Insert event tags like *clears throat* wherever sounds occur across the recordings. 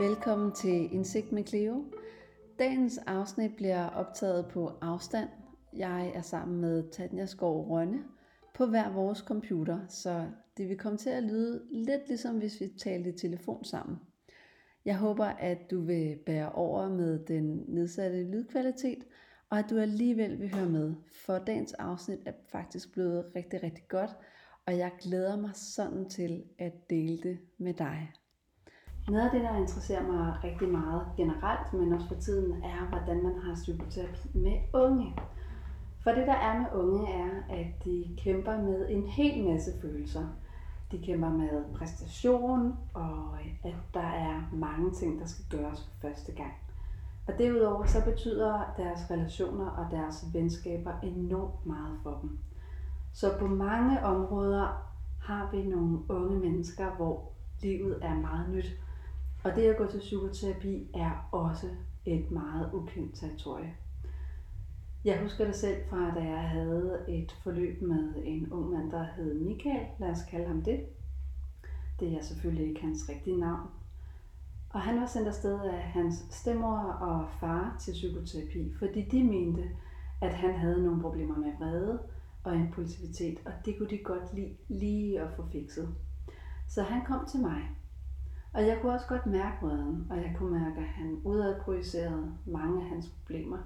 Velkommen til Indsigt med Cleo. Dagens afsnit bliver optaget på afstand. Jeg er sammen med Tanja Skov Rønne på hver vores computer, så det vil komme til at lyde lidt ligesom hvis vi talte i telefon sammen. Jeg håber, at du vil bære over med den nedsatte lydkvalitet, og at du alligevel vil høre med, for dagens afsnit er faktisk blevet rigtig, rigtig godt, og jeg glæder mig sådan til at dele det med dig. Noget af det, der interesserer mig rigtig meget generelt, men også for tiden, er, hvordan man har psykoterapi med unge. For det, der er med unge, er, at de kæmper med en hel masse følelser. De kæmper med præstation, og at der er mange ting, der skal gøres for første gang. Og derudover så betyder deres relationer og deres venskaber enormt meget for dem. Så på mange områder har vi nogle unge mennesker, hvor livet er meget nyt. Og det at gå til psykoterapi er også et meget ukendt territorie. Jeg husker det selv fra, da jeg havde et forløb med en ung mand, der hed Michael. Lad os kalde ham det. Det er selvfølgelig ikke hans rigtige navn. Og han var sendt afsted af hans stemmor og far til psykoterapi, fordi de mente, at han havde nogle problemer med vrede og impulsivitet, og det kunne de godt lide lige at få fikset. Så han kom til mig, og jeg kunne også godt mærke vreden, og jeg kunne mærke, at han udadprojicerede mange af hans problemer.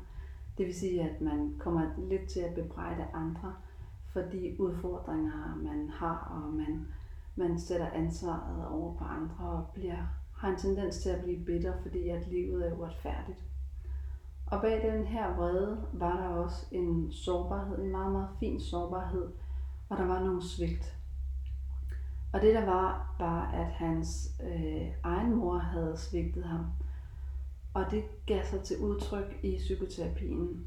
Det vil sige, at man kommer lidt til at bebrejde andre for de udfordringer, man har, og man, man sætter ansvaret over på andre og bliver, har en tendens til at blive bitter, fordi at livet er uretfærdigt. Og bag den her vrede var der også en sårbarhed, en meget, meget fin sårbarhed, og der var nogle svigt. Og det der var, var at hans øh, egen mor havde svigtet ham. Og det gav sig til udtryk i psykoterapien,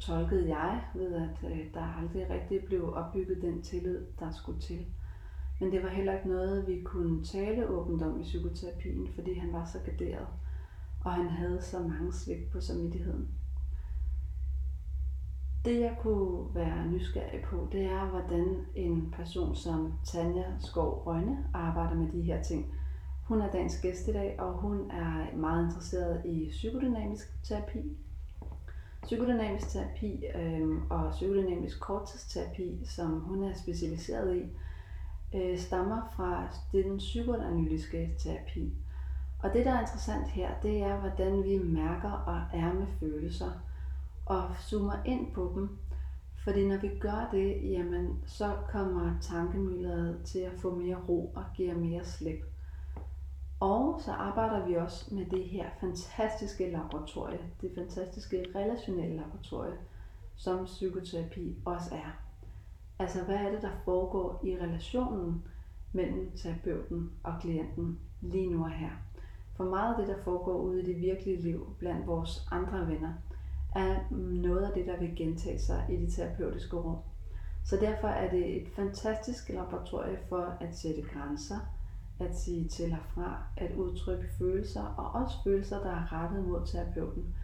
tolkede jeg ved, at øh, der aldrig rigtig blev opbygget den tillid, der skulle til. Men det var heller ikke noget, vi kunne tale åbent om i psykoterapien, fordi han var så garderet, og han havde så mange svigt på samvittigheden. Det jeg kunne være nysgerrig på, det er, hvordan en person som Tanja Skov Rønne arbejder med de her ting. Hun er dagens gæst i dag, og hun er meget interesseret i psykodynamisk terapi. Psykodynamisk terapi øh, og psykodynamisk korttidsterapi, som hun er specialiseret i, øh, stammer fra den psykoanalytiske terapi. Og det, der er interessant her, det er, hvordan vi mærker og er med følelser – og zoomer ind på dem. Fordi når vi gør det, jamen, så kommer tankemylderet til at få mere ro og giver mere slip. Og så arbejder vi også med det her fantastiske laboratorie, det fantastiske relationelle laboratorie, som psykoterapi også er. Altså hvad er det, der foregår i relationen mellem terapeuten og klienten lige nu og her? For meget af det, der foregår ude i det virkelige liv blandt vores andre venner, er noget af det, der vil gentage sig i det terapeutiske rum. Så derfor er det et fantastisk laboratorie for at sætte grænser, at sige til og fra, at udtrykke følelser, og også følelser, der er rettet mod terapeuten.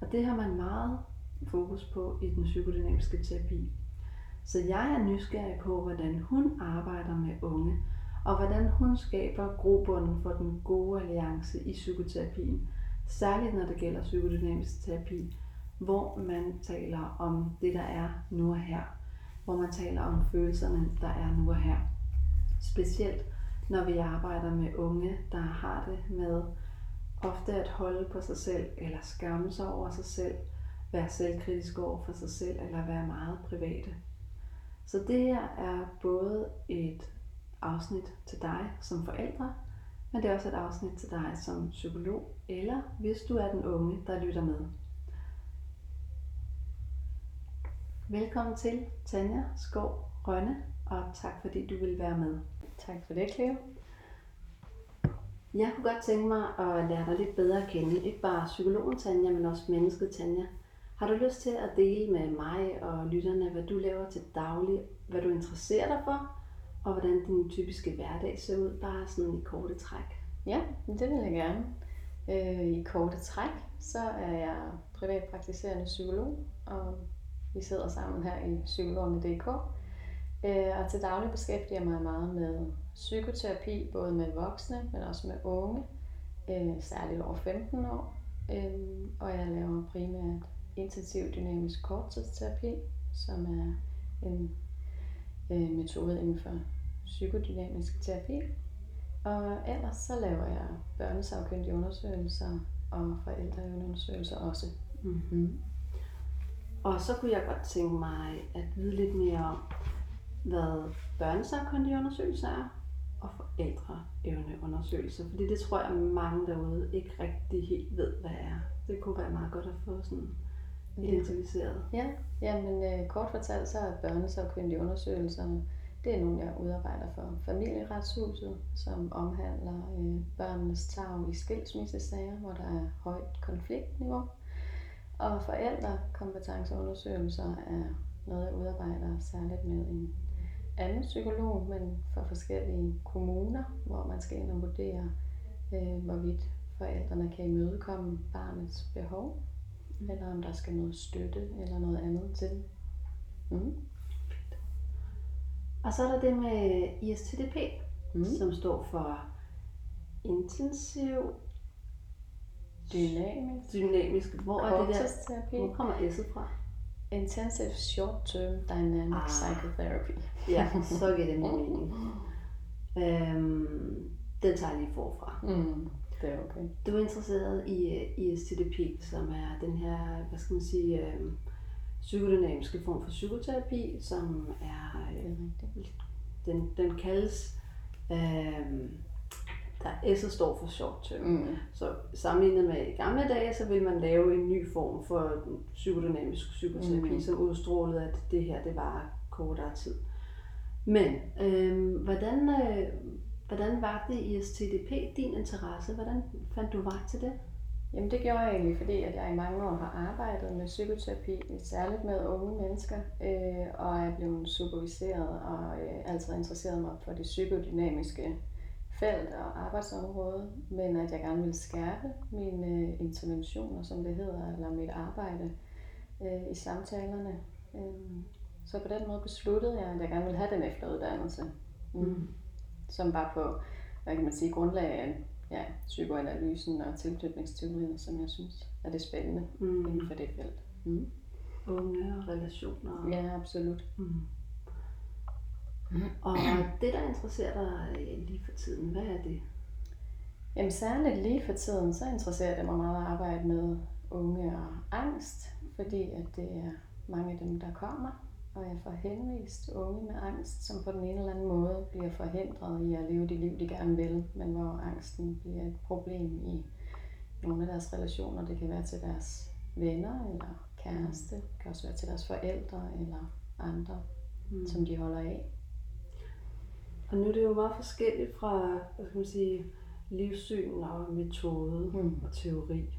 Og det har man meget fokus på i den psykodynamiske terapi. Så jeg er nysgerrig på, hvordan hun arbejder med unge, og hvordan hun skaber grobunden for den gode alliance i psykoterapien, særligt når det gælder psykodynamisk terapi, hvor man taler om det, der er nu og her. Hvor man taler om følelserne, der er nu og her. Specielt når vi arbejder med unge, der har det med ofte at holde på sig selv, eller skamme sig over sig selv, være selvkritisk over for sig selv, eller være meget private. Så det her er både et afsnit til dig som forældre, men det er også et afsnit til dig som psykolog, eller hvis du er den unge, der lytter med. Velkommen til, Tanja Skov Rønne, og tak fordi du vil være med. Tak for det, Cleo. Jeg kunne godt tænke mig at lære dig lidt bedre at kende. Ikke bare psykologen Tanja, men også mennesket Tanja. Har du lyst til at dele med mig og lytterne, hvad du laver til daglig, hvad du interesserer dig for, og hvordan din typiske hverdag ser ud, bare sådan i korte træk? Ja, det vil jeg gerne. Øh, I korte træk, så er jeg privatpraktiserende psykolog, og vi sidder sammen her i psykologerne.dk. Øh, og til daglig beskæftiger jeg mig meget med psykoterapi, både med voksne, men også med unge. Øh, særligt over 15 år. Øh, og jeg laver primært intensiv dynamisk korttidsterapi, som er en metode inden for psykodynamisk terapi. Og ellers så laver jeg børnesagkyndige undersøgelser og forældreundersøgelser også. Mm-hmm. Og så kunne jeg godt tænke mig at vide lidt mere om, hvad børnesagkyndige undersøgelser er, og forældreevneundersøgelser. Fordi det tror jeg, mange derude ikke rigtig helt ved, hvad er. Det kunne være meget godt at få sådan identificeret. Ja, jamen øh, kort fortalt så er børnesagkyndige undersøgelser, det er nogle, jeg udarbejder for familieretshuset, som omhandler øh, børnenes tag i skilsmissesager, hvor der er højt konfliktniveau. Og forældrekompetenceundersøgelser er noget, jeg udarbejder særligt med en anden psykolog, men for forskellige kommuner, hvor man skal ind og vurdere, øh, hvorvidt forældrene kan imødekomme barnets behov, mm. eller om der skal noget støtte eller noget andet til. Mm. Og så er der det med ISTDP, mm. som står for intensiv dynamisk, dynamisk. Hvor er det der? Hvor kommer S'et fra? Intensive Short Term Dynamic ah. Psychotherapy. ja, *laughs* så giver det mening. Øhm, den tager jeg lige forfra. Mm, det er okay. Du er interesseret i, øh, i STDP, som er den her, hvad skal man sige, øhm, psykodynamiske form for psykoterapi, som er, øh, den, den kaldes, øhm, der S står for short term. Mm. Så sammenlignet med i gamle dage, så vil man lave en ny form for psykodynamisk psykoterapi, mm. som udstrålede, at det her det var kortere tid. Men øh, hvordan, øh, hvordan var det i STDP din interesse? Hvordan fandt du vej til det? Jamen det gjorde jeg egentlig, fordi at jeg i mange år har arbejdet med psykoterapi, særligt med unge mennesker, øh, og er blevet superviseret og øh, altid interesseret mig for det psykodynamiske felt og arbejdsområde, men at jeg gerne vil skærpe mine øh, interventioner, som det hedder, eller mit arbejde øh, i samtalerne. Øh, så på den måde besluttede jeg, at jeg gerne ville have den efteruddannelse, mm. Mm. som var på, hvad kan man sige, grundlag af ja, psykoanalysen og tilknytningsteorien, som jeg synes er det spændende mm. inden for det felt. Mm. Unge og relationer. Ja, absolut. Mm. Og det, der interesserer dig øh, lige for tiden, hvad er det? Jamen særligt lige for tiden, så interesserer det mig meget at arbejde med unge og angst, fordi at det er mange af dem, der kommer, og jeg får henvist unge med angst, som på den ene eller anden måde bliver forhindret i at leve det liv, de gerne vil, men hvor angsten bliver et problem i nogle af deres relationer. Det kan være til deres venner eller kæreste, det kan også være til deres forældre eller andre, mm. som de holder af. Og nu er det jo meget forskelligt fra hvad skal man sige, livssyn og metode mm. og teori.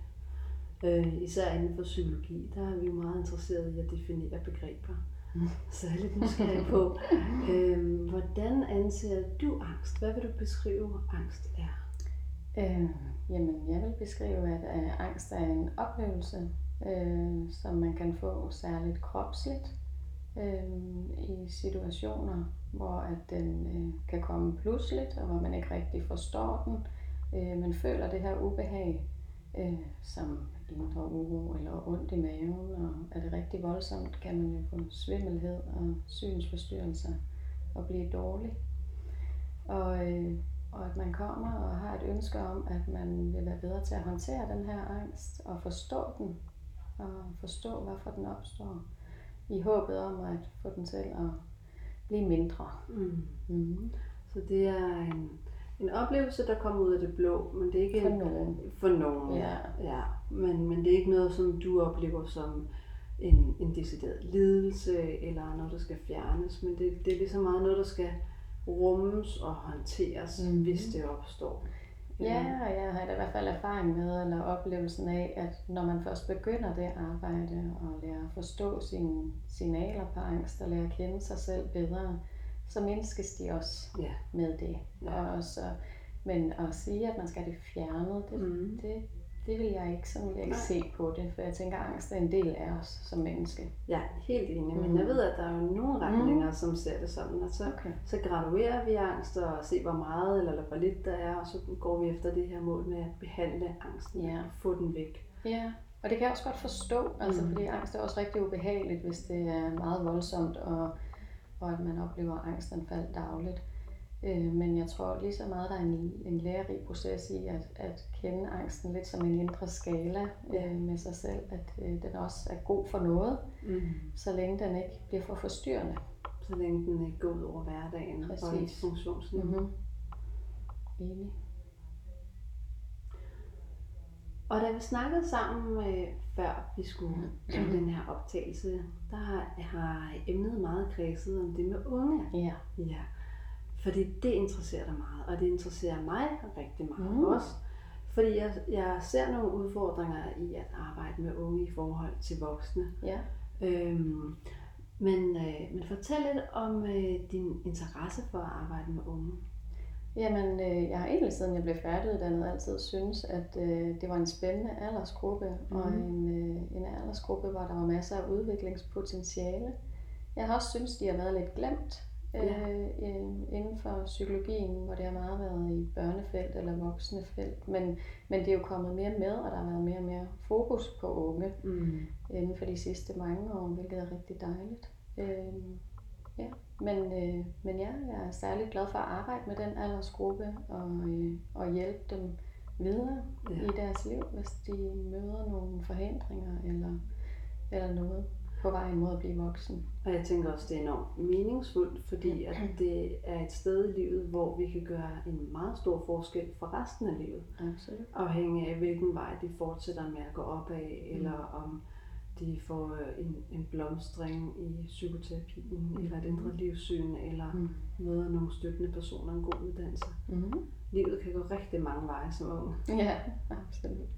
Øh, især inden for psykologi, der er vi jo meget interesseret i at definere begreber. Mm. Så jeg er lidt nysgerrig på, *laughs* øh, hvordan anser du angst? Hvad vil du beskrive, angst er? Øh, jamen, jeg vil beskrive, at øh, angst er en oplevelse, øh, som man kan få særligt kropsligt øh, i situationer, hvor at den øh, kan komme pludseligt, og hvor man ikke rigtig forstår den. Øh, man føler det her ubehag, øh, som indre uro eller ondt i maven, og er det rigtig voldsomt, kan man jo få svimmelhed og synsforstyrrelser og blive dårlig. Og, øh, og at man kommer og har et ønske om, at man vil være bedre til at håndtere den her angst og forstå den, og forstå, hvorfor den opstår, i håbet om at få den til at blive mindre. Mm. Mm. Så det er en, en oplevelse, der kommer ud af det blå, men det er ikke for nogen. For nogen, ja. ja. Men, men det er ikke noget, som du oplever som en, en decideret lidelse, eller noget, der skal fjernes, men det, det er ligesom meget noget, der skal rummes og håndteres, mm. hvis det opstår. Ja, og jeg har da i hvert fald erfaring med, eller oplevelsen af, at når man først begynder det arbejde, og lærer at forstå sine signaler på angst, og lærer at kende sig selv bedre, så mindskes de også ja. med det. Ja. Og også, men at sige, at man skal have det fjernet, det, mm. det det vil jeg ikke, sådan vil jeg ikke Nej. se på det, for jeg tænker, at angst er en del af os som menneske. Er helt enig, men Mm. jeg ved, at der er jo nogle retninger, som ser det sådan, at så, Okay. så graduerer vi angst og se, hvor meget eller hvor lidt der er, og så går vi efter det her mål med at behandle angsten Ja. og få den væk. Ja, og det kan jeg også godt forstå, altså, Mm. fordi angst er også rigtig ubehageligt, hvis det er meget voldsomt, og, og at man oplever angstanfald dagligt. Øh, men jeg tror lige så meget, der er en, en lærerig proces i at, at kende angsten lidt som en indre skala øh, med sig selv, at øh, den også er god for noget, Mm. så længe den ikke bliver for forstyrrende. Så længe den ikke går ud over hverdagen og Præcis. ens funktionsniveau. Mm-hmm. Enig. Og da vi snakkede sammen, øh, før vi skulle lave den her optagelse, der har, har emnet meget kredset om det med unge. Ja. Ja, fordi det interesserer dig meget, og det interesserer mig rigtig meget Mm. også. Fordi jeg, jeg ser nogle udfordringer i at arbejde med unge i forhold til voksne. Ja. Øhm, men, øh, men fortæl lidt om øh, din interesse for at arbejde med unge. Jamen, øh, jeg har egentlig siden jeg blev færdiguddannet altid synes, at øh, det var en spændende aldersgruppe, mm. og en, øh, en aldersgruppe, hvor der var masser af udviklingspotentiale. Jeg har også synes, de har været lidt glemt øh, øh, inden for psykologien, hvor det har meget været i børnefelt eller voksne felt. Men, men det er jo kommet mere med, og der har været mere og mere fokus på unge Mm. inden for de sidste mange år, hvilket er rigtig dejligt. Øh, ja. men, øh, men ja, jeg er særlig glad for at arbejde med den aldersgruppe og, øh, og hjælpe dem videre Ja. i deres liv, hvis de møder nogle forhindringer eller, eller noget på vejen mod at blive voksen. Og jeg tænker også, det er enormt meningsfuldt, fordi at det er et sted i livet, hvor vi kan gøre en meget stor forskel for resten af livet. Absolut. Afhængig af, hvilken vej de fortsætter med at gå op af, Mm. eller om de får øh, en, en blomstring i psykoterapien, Mm. eller et indre livssyn, eller Mm. møder nogle støttende personer, en god uddannelse. Mm-hmm. Livet kan gå rigtig mange veje som ung. Ja, absolut.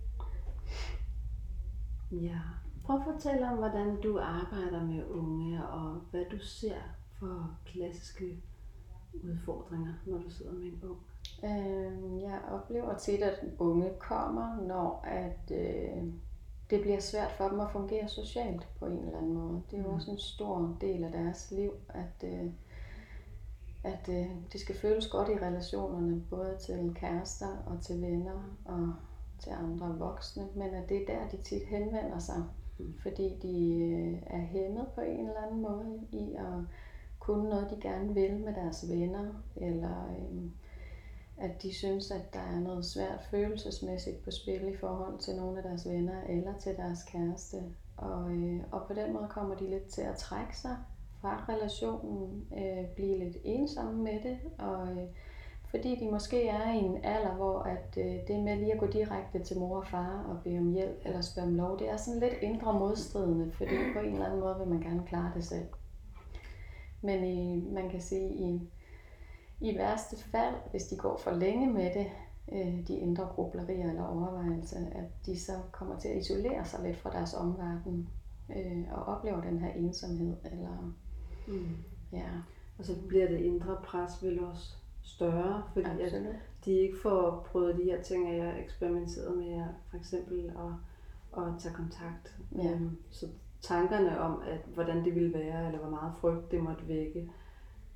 Ja. Prøv at fortælle om, hvordan du arbejder med unge, og hvad du ser for klassiske udfordringer, når du sidder med en ung. Øh, jeg oplever tit, at unge kommer, når at, øh, det bliver svært for dem at fungere socialt på en eller anden måde. Det er jo Mm. også en stor del af deres liv, at, øh, at øh, de skal føles godt i relationerne, både til kærester og til venner og til andre voksne, men at det er der, de tit henvender sig, Mm fordi de øh, er hæmmet på en eller anden måde i at kunne noget, de gerne vil med deres venner, eller øhm, at de synes, at der er noget svært følelsesmæssigt på spil i forhold til nogle af deres venner eller til deres kæreste. Og, øh, og på den måde kommer de lidt til at trække sig fra relationen, øh, blive lidt ensomme med det, og øh, fordi de måske er i en alder, hvor at, øh, det med lige at gå direkte til mor og far og bede om hjælp eller spørge om lov, det er sådan lidt indre modstridende, fordi på en eller anden måde vil man gerne klare det selv. Men i, man kan sige, i, i værste fald, hvis de går for længe med det, øh, de indre grublerier eller overvejelser, at de så kommer til at isolere sig lidt fra deres omverden øh, og oplever den her ensomhed. Eller, Mm. ja, Og så bliver det indre pres vel også større, fordi at absolut. de ikke får prøvet de her ting, at jeg eksperimenteret med at for eksempel at, at tage kontakt. Ja. Øhm, Så tankerne om, at hvordan det ville være, eller hvor meget frygt det måtte vække,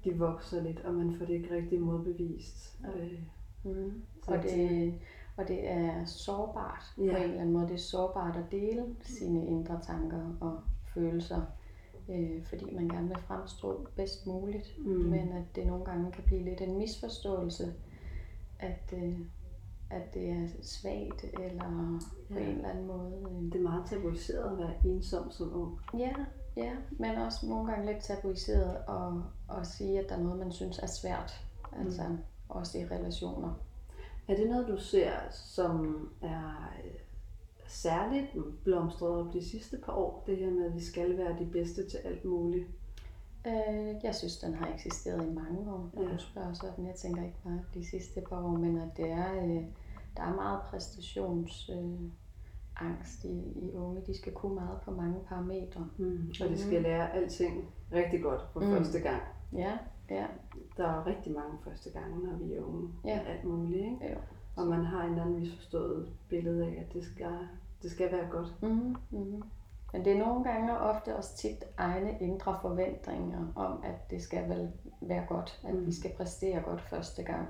de vokser lidt, og man får det ikke rigtig modbevist. Ja. Øh, Mm. Og, det, og det er sårbart Ja. på en eller anden måde. Det er sårbart at dele sine indre tanker og følelser, øh, fordi man gerne vil fremstå bedst muligt. Mm. Men at det nogle gange kan blive lidt en misforståelse, at, øh, at det er svagt eller på Ja. en eller anden måde. øh, Det er meget tabuiseret at være ensom som ung. Ja, ja, men også nogle gange lidt tabuiseret at, at sige, at der er noget, man synes er svært. Altså også i relationer. Er det noget, du ser, som er øh, særligt blomstret op de sidste par år? Det her med, at vi skal være de bedste til alt muligt. Øh, jeg synes, den har eksisteret i mange år. Når Ja. du spørger sådan, jeg tænker ikke bare de sidste par år, men at det er, øh, der er meget præstations... Øh, angst i, i unge. De skal kunne meget på mange parametre. Mm. Og de skal lære alting rigtig godt for Mm. mm. første gang. Ja, ja, Der er rigtig mange første gange, når vi er unge. Ja. Alt muligt, ikke? jo. Og man har en eller anden misforstået billede af, at det skal, det skal være godt. Mm-hmm. Mm-hmm. Men det er nogle gange og ofte også tit egne indre forventninger om, at det skal vel være godt, at mm. vi skal præstere godt første gang.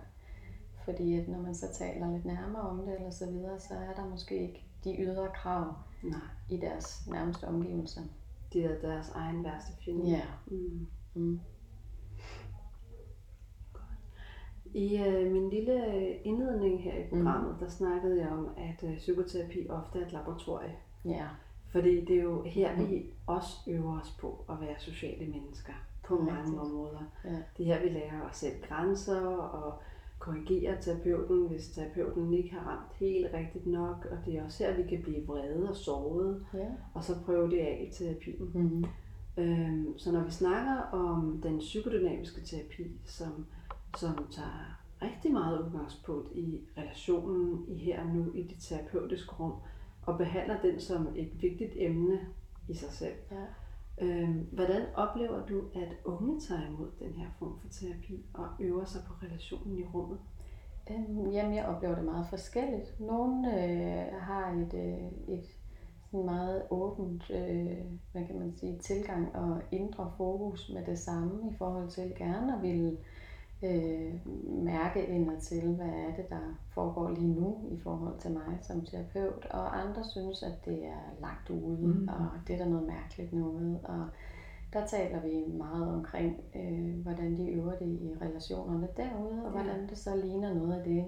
Fordi at når man så taler lidt nærmere om det eller så videre, så er der måske ikke de ydre krav Nej. i deres nærmeste omgivelser. Det er deres egen værste fjende. Ja. Mm. Mm. I øh, min lille indledning her i programmet, mm. der snakkede jeg om, at øh, psykoterapi ofte er et laboratorie. Ja. Fordi det er jo her, mm. vi også øver os på at være sociale mennesker på Rigtigt. mange områder. Ja. Det er her, vi lærer at sætte grænser og korrigere terapeuten, hvis terapeuten ikke har ramt helt rigtigt nok. Og det er også her, vi kan blive vrede og såret, Ja. og så prøve det af i terapien. Mm. Øhm, så når vi snakker om den psykodynamiske terapi, som, som tager rigtig meget udgangspunkt i relationen i her og nu, i det terapeutiske rum, og behandler den som et vigtigt emne i sig selv. Ja. Øhm, hvordan oplever du, at unge tager imod den her form for terapi og øver sig på relationen i rummet? Øhm, jamen, jeg oplever det meget forskelligt. Nogle øh, har et, øh, et sådan meget åbent, øh, hvad kan man sige, tilgang og indre fokus med det samme i forhold til gerne at ville øh, mærke indad til, hvad er det, der foregår lige nu i forhold til mig som terapeut. Og andre synes, at det er lagt ude, mm. og det er der noget mærkeligt noget. Og der taler vi meget omkring, øh, hvordan de øver det i relationerne derude, og Ja. hvordan det så ligner noget af det,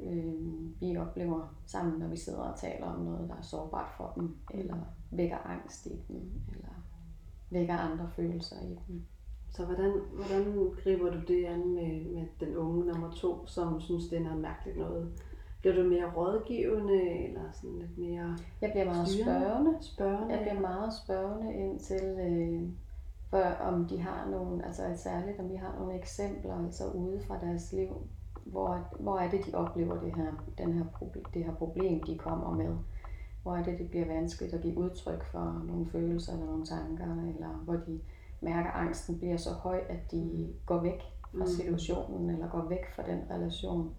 øh, vi oplever sammen, når vi sidder og taler om noget, der er sårbart for dem, eller vækker angst i dem, eller vækker andre følelser i dem. Så hvordan, hvordan griber du det an med, med den unge nummer to, som synes, det er noget mærkeligt noget? Bliver du mere rådgivende, eller sådan lidt mere Jeg bliver meget Styrende? spørgende. spørgende? Jeg bliver meget spørgende ind til, øh, for om de har nogle, altså særligt om de har nogle eksempler altså ude fra deres liv, hvor, hvor er det, de oplever det her, den her problem, det her problem, de kommer med. Hvor er det, det bliver vanskeligt at give udtryk for nogle følelser eller nogle tanker, eller hvor de mærker, at angsten bliver så høj, at de går væk fra Mm. situationen, eller går væk fra den relation.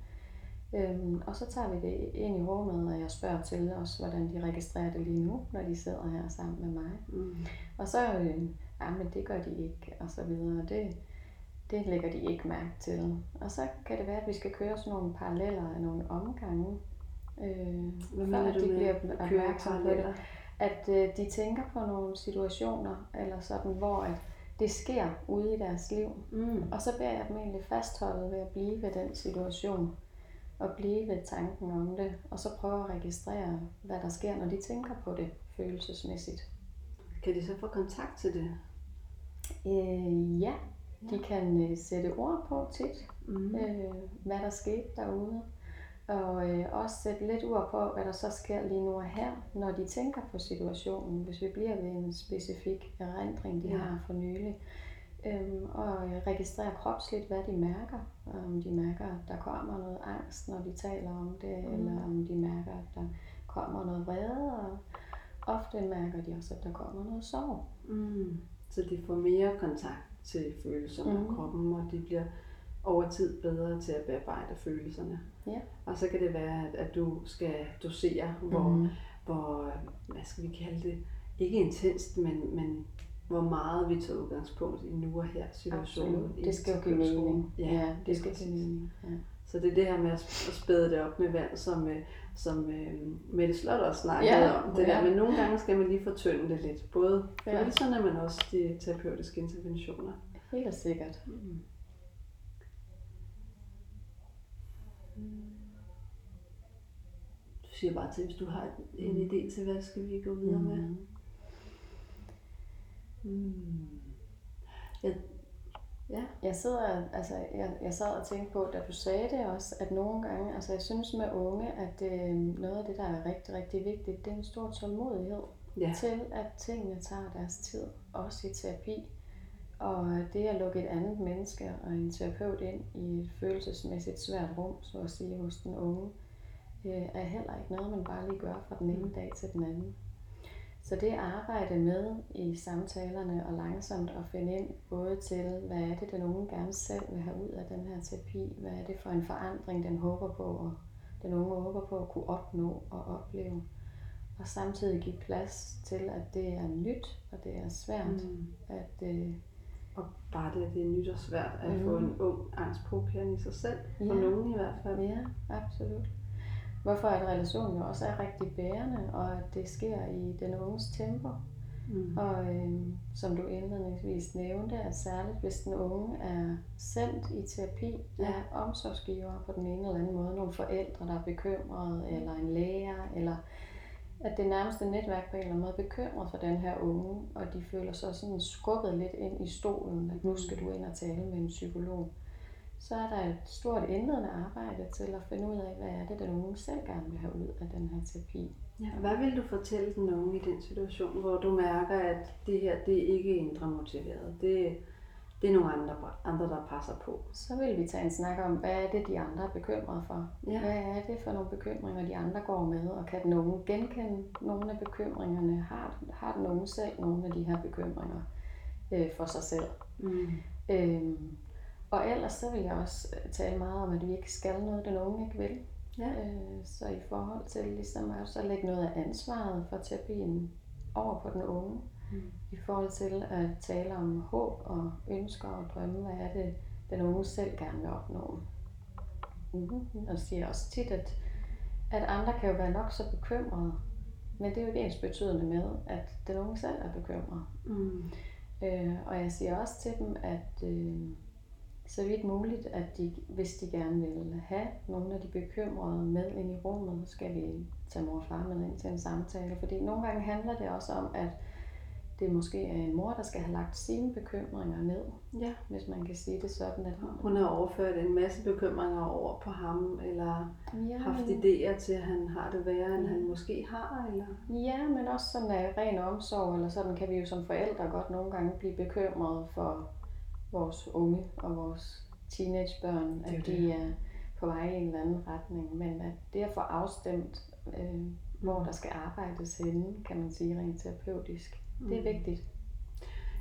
Øhm, og så tager vi det ind i rummet, og jeg spørger til også, hvordan de registrerer det lige nu, når de sidder her sammen med mig. Mm. Og så, øh, ja, men det gør de ikke, og så videre. Det, det lægger de ikke mærke til. Og så kan det være, at vi skal køre sådan nogle paralleller af nogle omgange, øh, Hvad før de med bliver opmærksomme på det. At øh, de tænker på nogle situationer, eller sådan, hvor at det sker ude i deres liv. Mm. Og så beder jeg dem egentlig fastholde ved at blive ved den situation, og blive ved tanken om det, og så prøve at registrere, hvad der sker, når de tænker på det følelsesmæssigt. Kan de så få kontakt til det? Øh, ja, de kan øh, sætte ord på tit, Mm. øh, hvad der skete derude. Og øh, også sætte lidt ord på, hvad der så sker lige nu og her, når de tænker på situationen. Hvis vi bliver ved en specifik erindring, de Ja. har for nylig. Øhm, og øh, registrere kropsligt, hvad de mærker. Om de mærker, at der kommer noget angst, når de taler om det, Mm. mm. eller om de mærker, at der kommer noget vrede. Og ofte mærker de også, at der kommer noget sorg. Mm. Så de får mere kontakt til følelserne mm. og Mhm. kroppen, og de bliver over tid bedre til at bearbejde følelserne. Ja. Og så kan det være, at, du skal dosere, hvor, Mhm. hvor, hvad skal vi kalde det, ikke intenst, men, men hvor meget vi tager udgangspunkt i nu og her situationen. Absolut. Det skal jo give mening. Ja, ja det lige skal give mening. Ja. Så det er det her med at sp- at spæde det op med vand, som, øh, som øh, Mette Slot også snakkede Ja, om. Det ja. der, men nogle gange skal man lige fortynde det lidt. Både Ja. følelserne, men også de terapeutiske interventioner. Helt sikkert. Mm. Du siger bare til, hvis du har en Mm. idé til, hvad skal vi gå videre med. Mhm. Mm. Ja. ja. Jeg sidder, altså, jeg, jeg sad og tænkte på, da du sagde det også, at nogle gange, altså jeg synes med unge, at øh, noget af det, der er rigtig, rigtig vigtigt, det er en stor tålmodighed Ja. til, at tingene tager deres tid, også i terapi. Og det at lukke et andet menneske og en terapeut ind i et følelsesmæssigt svært rum, så at sige, hos den unge, øh, er heller ikke noget, man bare lige gør fra den ene dag til den anden. Så det arbejde med i samtalerne og langsomt at finde ind både til, hvad er det, den unge gerne selv vil have ud af den her terapi, hvad er det for en forandring, den håber på at den unge håber på at kunne opnå og opleve. Og samtidig give plads til, at det er nyt, og det er svært. Mm. At, øh, og bare det, at det er nyt og svært at mm. få en ung angstprovokerende i sig selv. For Ja. nogen i hvert fald. Ja, absolut. Hvorfor at relationen jo også er rigtig bærende, og at det sker i den unges tempo. Mm. Og øh, som du indledningsvis nævnte, at særligt hvis den unge er sendt i terapi Ja. af omsorgsgiver på den ene eller anden måde, nogle forældre, der er bekymrede, eller en lærer, eller at det nærmeste netværk på en eller anden måde bekymret for den her unge, og de føler sig sådan skubbet lidt ind i stolen, at nu skal du ind og tale med en psykolog. Så er der et stort indledende arbejde til at finde ud af, hvad er det, den unge selv gerne vil have ud af den her terapi. Ja, hvad vil du fortælle den unge i den situation, hvor du mærker, at det her det er ikke indre motiveret? Det, det er nogle andre, andre, der passer på. Så vil vi tage en snak om, hvad er det, de andre er bekymrede for? Ja. Hvad er det for nogle bekymringer, de andre går med? Og kan den unge genkende nogle af bekymringerne? Har, har den unge selv nogle af de her bekymringer øh, for sig selv? Mm. Øhm, og ellers så vil jeg også øh, tale meget om, at vi ikke skal noget, den unge ikke vil. Ja. Øh, så i forhold til ligesom også at lægge noget af ansvaret for terapien over på den unge, Mm. I forhold til at tale om håb og ønsker og drømme, hvad er det, den unge selv gerne vil opnå. Mm-hmm. Og siger også tit, at, at andre kan jo være nok så bekymrede, men det er jo ikke ens betydende med, at den unge selv er bekymret. Mm. Øh, og jeg siger også til dem, at øh, så vidt muligt, at de, hvis de gerne vil have nogle af de bekymrede med ind i rummet, skal vi tage mor og far med ind til en samtale. Fordi nogle gange handler det også om, at det måske er en mor, der skal have lagt sine bekymringer ned, Ja. hvis man kan sige det sådan. At, Hun har overført en masse bekymringer over på ham, eller ja, haft idéer til, at han har det værre, end han måske har, eller? ja, men også sådan af ren omsorg, eller sådan kan vi jo som forældre godt nogle gange blive bekymrede for vores unge og vores teenagebørn, at de er på vej i en eller anden retning. Men at det at få afstemt, øh, hvor der skal arbejdes henne, kan man sige rent terapeutisk, det er vigtigt.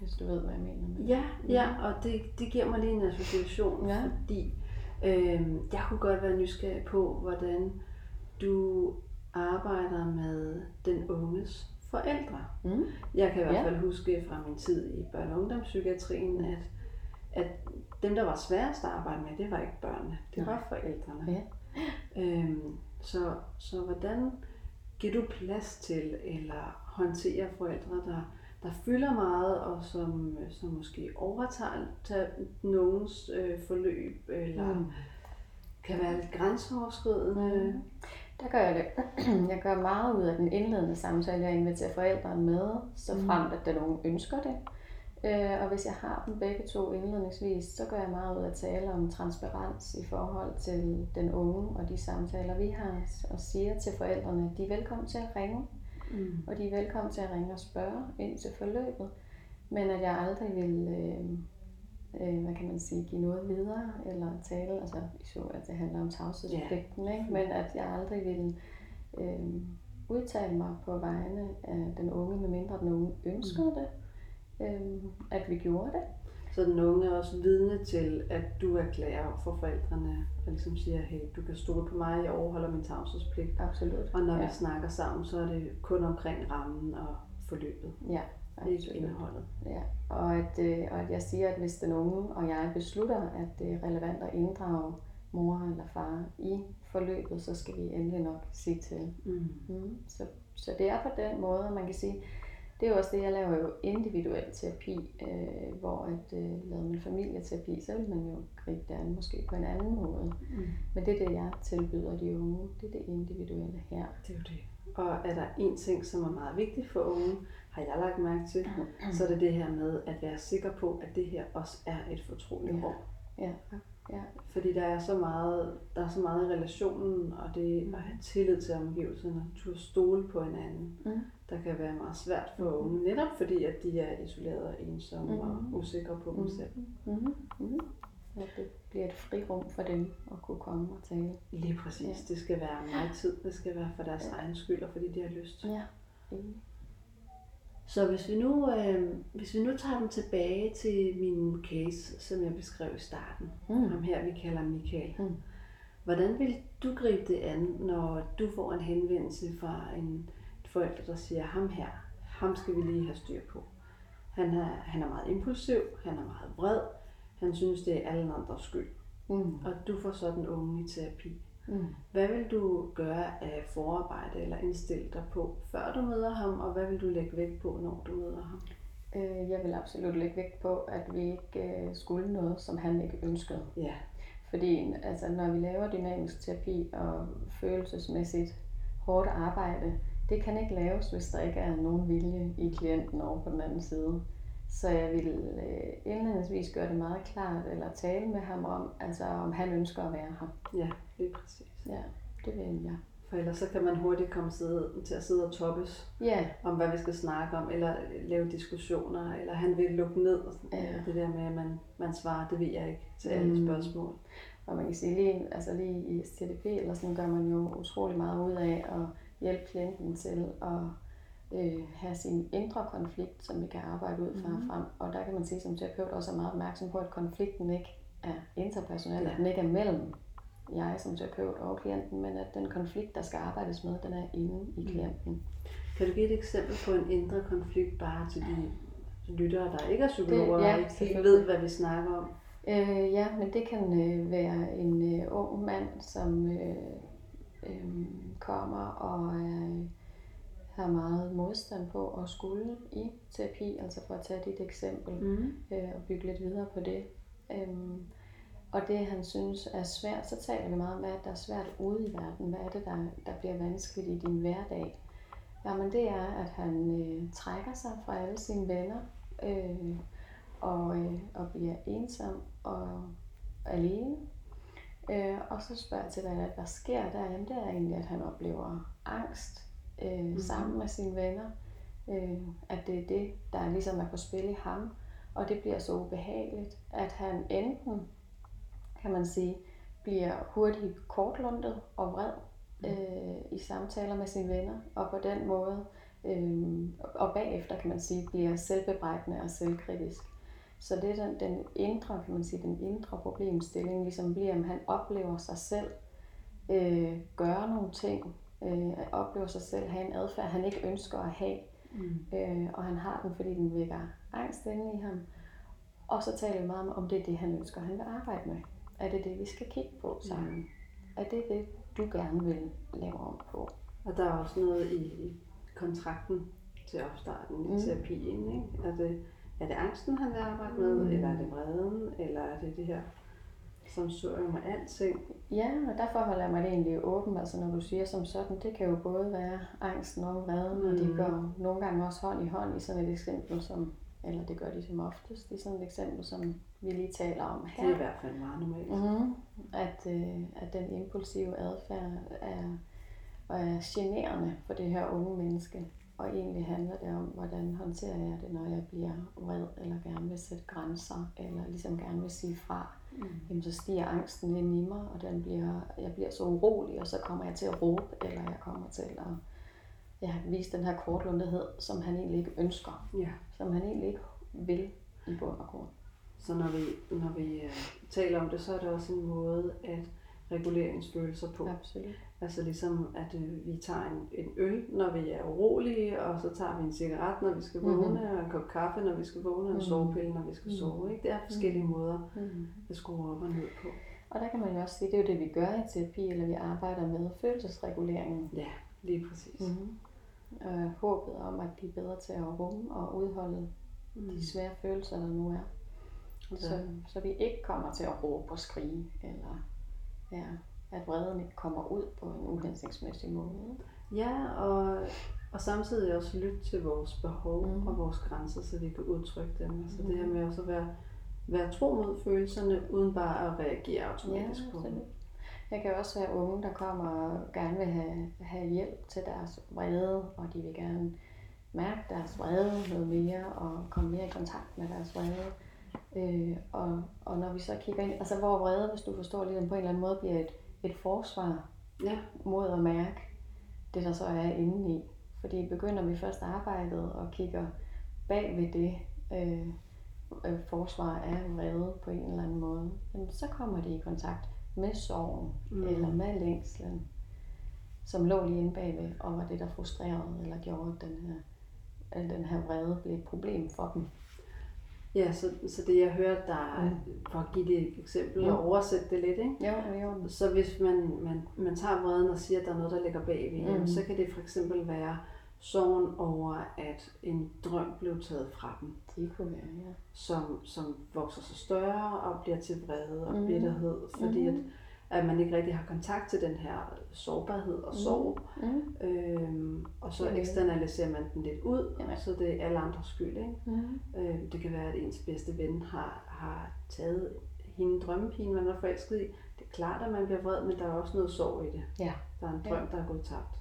Hvis du ved, hvad jeg mener med det. Ja, ja, og det, det giver mig lige en association, Ja. fordi øh, jeg kunne godt være nysgerrig på, hvordan du arbejder med den unges forældre. Mm. Jeg kan i hvert Ja. fald huske fra min tid i børne- og ungdomspsykiatrien, at, at dem, der var sværest at arbejde med, det var ikke børnene, det Nej. var forældrene. Ja. Øhm, så, så hvordan giver du plads til, eller håndterer forældre, der, der fylder meget, og som, som måske overtager tager nogens øh, forløb, eller Mm. mm. kan være lidt grænseoverskridende? Mm. Der gør jeg det. *clears throat* Jeg gør meget ud af den indledende samtale. Jeg inviterer forældrene med, så fremt at den unge ønsker det. Øh, og hvis jeg har dem begge to indledningsvis, så gør jeg meget ud af at tale om transparens i forhold til den unge og de samtaler, vi har, og siger til forældrene, at de er velkommen til at ringe, Mm. Og de er velkommen til at ringe og spørge ind til forløbet, men at jeg aldrig vil, øh, øh, hvad kan man sige, give noget videre, eller tale, altså så at det handler om tavshedspligten, ikke? men at jeg aldrig vil øh, udtale mig på vegne af den unge, medmindre den unge ønskede det, øh, at vi gjorde det. Så den unge er også vidne til, at du erklærer for forældrene, og ligesom siger, hey, du kan stole på mig, jeg overholder min tavshedspligt. Absolut. Og når ja. vi snakker sammen, så er det kun omkring rammen og forløbet, Ja, ikke absolut. indholdet. Ja, og at, øh, og at jeg siger, at hvis den unge og jeg beslutter, at det er relevant at inddrage mor eller far i forløbet, så skal vi endelig nok sige til. Mm. Mm. Så, så det er på den måde, man kan sige, det er jo også det, jeg laver jo individuel terapi, øh, hvor at øh, lavede man familieterapi, så vil man jo gribe det an måske på en anden måde. Mm. Men det er det, jeg tilbyder de unge, det er det individuelle her. Det er jo det. Og er der en ting, som er meget vigtig for unge, har jeg lagt mærke til, så er det det her med at være sikker på, at det her også er et fortroligt Ja. rum. Ja, ja, Fordi der er så meget, der er så meget i relationen, og det at have tillid til omgivelserne, turde stole på hinanden, Mm. der kan være meget svært for unge, netop fordi at de er isolerede og ensomme Mhm. og usikre på dem Mhm. selv. Mm-hmm. Mm-hmm. At det bliver et frirum for dem at kunne komme og tale. Lige præcis. Ja. Det skal være mig tid, det skal være for deres Ja. egen skyld, og fordi de har lyst. Ja. Så hvis vi nu, øh, hvis vi nu tager den tilbage til min case, som jeg beskrev i starten, Mm. ham her vi kalder Michael. Mm. Hvordan vil du gribe det an, når du får en henvendelse fra en forældre, der siger, ham her, ham skal vi lige have styr på. Han er, han er meget impulsiv, han er meget vred, han synes, det er alle andres skyld. Mm. Og du får så den unge i terapi. Mm. Hvad vil du gøre af forarbejde eller indstille dig på, før du møder ham, og hvad vil du lægge vægt på, når du møder ham? Øh, jeg vil absolut lægge vægt på, at vi ikke øh, skulle noget, som han ikke ønskede. Ja. Fordi altså, når vi laver dynamisk terapi og følelsesmæssigt hårdt arbejde, det kan ikke laves, hvis der ikke er nogen vilje i klienten over på den anden side. Så jeg vil øh, indledningsvis gøre det meget klart, eller tale med ham om, altså om han ønsker at være her. Ja, lige præcis. Ja, det vil jeg. For ellers så kan man hurtigt komme sidde, til at sidde og toppes Ja, om, hvad vi skal snakke om, eller lave diskussioner, eller han vil lukke ned. Og. Ja. Det der med, at man, man svarer, det ved jeg ikke til alle Mm. spørgsmål. og man kan sige, lige, altså lige i STDP, eller sådan gør man jo utrolig meget ud af at hjælpe klienten til at øh, have sin indre konflikt, som vi kan arbejde ud fra Mhm. frem. Og der kan man sige som terapeut også er meget opmærksom på, at konflikten ikke er interpersonel, Ja. at den ikke er mellem jeg som terapeut og klienten, men at den konflikt, der skal arbejdes med, den er inde i Mm. klienten. Kan du give et eksempel på en indre konflikt, bare til de lyttere, der ikke er psykologer, Det- ja, og ikke helt ved, hvad vi snakker om? Øh, ja, men det kan øh, være en øh, ung mand, som øh, øh, kommer og er, har meget modstand på at skulle i terapi, altså for at tage dit eksempel Mm. øh, og bygge lidt videre på det. Øhm, og det han synes er svært, så taler vi meget om, hvad der er svært ude i verden. Hvad er det, der, der bliver vanskeligt i din hverdag? Jamen det er, at han øh, trækker sig fra alle sine venner øh, og, øh, og bliver ensom og alene. Øh, og så spørger jeg til, hvad, der, sker der? Jamen det er egentlig, at han oplever angst øh, mm-hmm. sammen med sine venner. Øh, at det er det, der ligesom er på spil i ham. Og det bliver så ubehageligt, at han enten, kan man sige, bliver hurtigt kortlundet og vred øh, i samtaler med sine venner, og på den måde, øh, og bagefter kan man sige, bliver selvbebrejdende og selvkritisk. Så det er den, den indre, kan man sige, den indre problemstilling, ligesom bliver, om han oplever sig selv øh, gøre nogle ting, øh, oplever sig selv have en adfærd, han ikke ønsker at have, Mm. øh, og han har den, fordi den vækker angst inde i ham. Og så taler vi meget om, om det er det, han ønsker, han vil arbejde med. Er det det, vi skal kigge på sammen? Er det det, du gerne vil lave om på? Og der er også noget i, i kontrakten til opstarten i Mm. terapien. Ikke? Er, det, er det angsten, han vil arbejde med, Mm. eller er det vreden, eller er det det her samsurium med alting? Ja, og der forholder jeg mig det egentlig åben, altså når du siger som sådan, det kan jo både være angsten og vreden, mm. og de Mm. går nogle gange også hånd i hånd i sådan et eksempel som, eller det gør de som oftest, i sådan et eksempel, som vi lige taler om Det her. er i hvert fald meget normalt. Mm-hmm. At, øh, at den impulsive adfærd er, er generende for det her unge menneske. Og egentlig handler det om, hvordan håndterer jeg det, når jeg bliver vred, eller gerne vil sætte grænser, eller ligesom gerne vil sige fra. Mm. Jamen, så stiger angsten ind i mig, og den bliver, jeg bliver så urolig, og så kommer jeg til at råbe, eller jeg kommer til at ja, vise den her kortlundethed, som han egentlig ikke ønsker, Ja. som han egentlig ikke vil i bund og grund. Så når vi, når vi uh, taler om det, så er det også en måde at regulere ens følelser på. Absolut. Altså ligesom, at øh, vi tager en, en øl, når vi er urolige, og så tager vi en cigaret, når vi skal Mhm. vågne, mm-hmm. og en kop kaffe, når vi skal vågne, og en Mhm. sovepille, når vi skal Mhm. sove. Ikke? Det er forskellige måder Mm. at skrue op og ned på. Og der kan man jo også sige, det er jo det, vi gør i terapi, eller vi arbejder med følelsesreguleringen. Ja, lige præcis. Mm-hmm. Øh, håbet om at blive bedre til at rumme og udholde Mm. de svære følelser, der nu er. Så, så vi ikke kommer til at råbe og skrige, eller ja, at vreden ikke kommer ud på en uhensigtsmæssig måde. Ja, og, og samtidig også lytte til vores behov mm. og vores grænser, så vi kan udtrykke dem. Altså det her Mhm. med også at være, være tro mod følelserne, uden bare at reagere automatisk på dem. Jeg kan også være unge, der kommer og gerne vil have, have hjælp til deres vrede, og de vil gerne mærke deres vrede noget mere, og komme mere i kontakt med deres vrede. Øh, og, og når vi så kigger ind, altså hvor vrede, hvis du forstår lidt, på en eller anden måde bliver et, et forsvar Ja, mod at mærke det, der så er inde i. Fordi begynder vi først arbejdet og kigger bag ved det øh, øh, forsvar af vrede på en eller anden måde, jamen, så kommer de i kontakt med sorgen, mm. eller med længslen, som lå lige inde bagved, og var det, der frustrerede, eller gjorde, at den her, at den her vrede blev et problem for dem. Ja, så, så det jeg hørte, der mm. for at give det et eksempel Mm. og oversætte det lidt, ikke? Jo, jo. Så hvis man, man, man tager vreden og siger, at der er noget, der ligger bagved, mm. Mm. så kan det for eksempel være sorgen over, at en drøm blev taget fra dem, Det kunne være, ja. som, som vokser sig større og bliver til vrede og Mm. bitterhed, fordi Mhm. at, at man ikke rigtig har kontakt til den her sårbarhed og sorg. Mm. Øhm, og så det. eksternaliserer man den lidt ud, Ja. så det er alle andres skyld. Ikke? Mm. Øh, det kan være, at ens bedste ven har, har taget hende drømmepigen, man var forelsket i. Det er klart, at man bliver vred, men der er også noget sorg i det. Ja. Der er en Ja. drøm, der er gået tabt.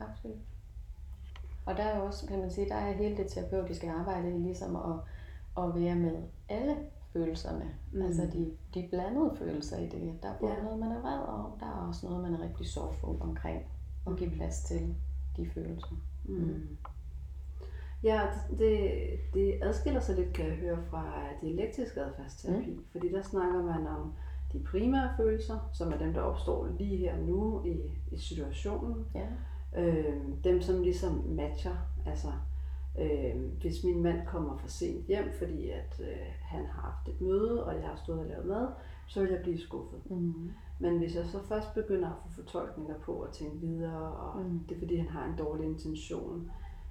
Absolut. Og der er også, kan man sige, der er hele det terapeutiske arbejde i ligesom at, at være med alle følelserne. Mm. Mm. Altså de, de blandede følelser i det. Der er både Ja. ja. noget, man er vred over, der er også noget, man er rigtig sorgfuld omkring. Og give plads til de følelser. Mm. Ja, det, det, det adskiller sig lidt, kan jeg høre, fra dialektisk adfærdsterapi. Mm. Fordi der snakker man om de primære følelser, som er dem, der opstår lige her nu i, i situationen. Ja. Øh, dem, som ligesom matcher. Altså, øh, hvis min mand kommer for sent hjem, fordi at øh, han har haft et møde, og jeg har stået og lavet mad, så vil jeg blive skuffet. Mm. Men hvis jeg så først begynder at få fortolkninger på og tænke videre, og mm. Mm. det er fordi, han har en dårlig intention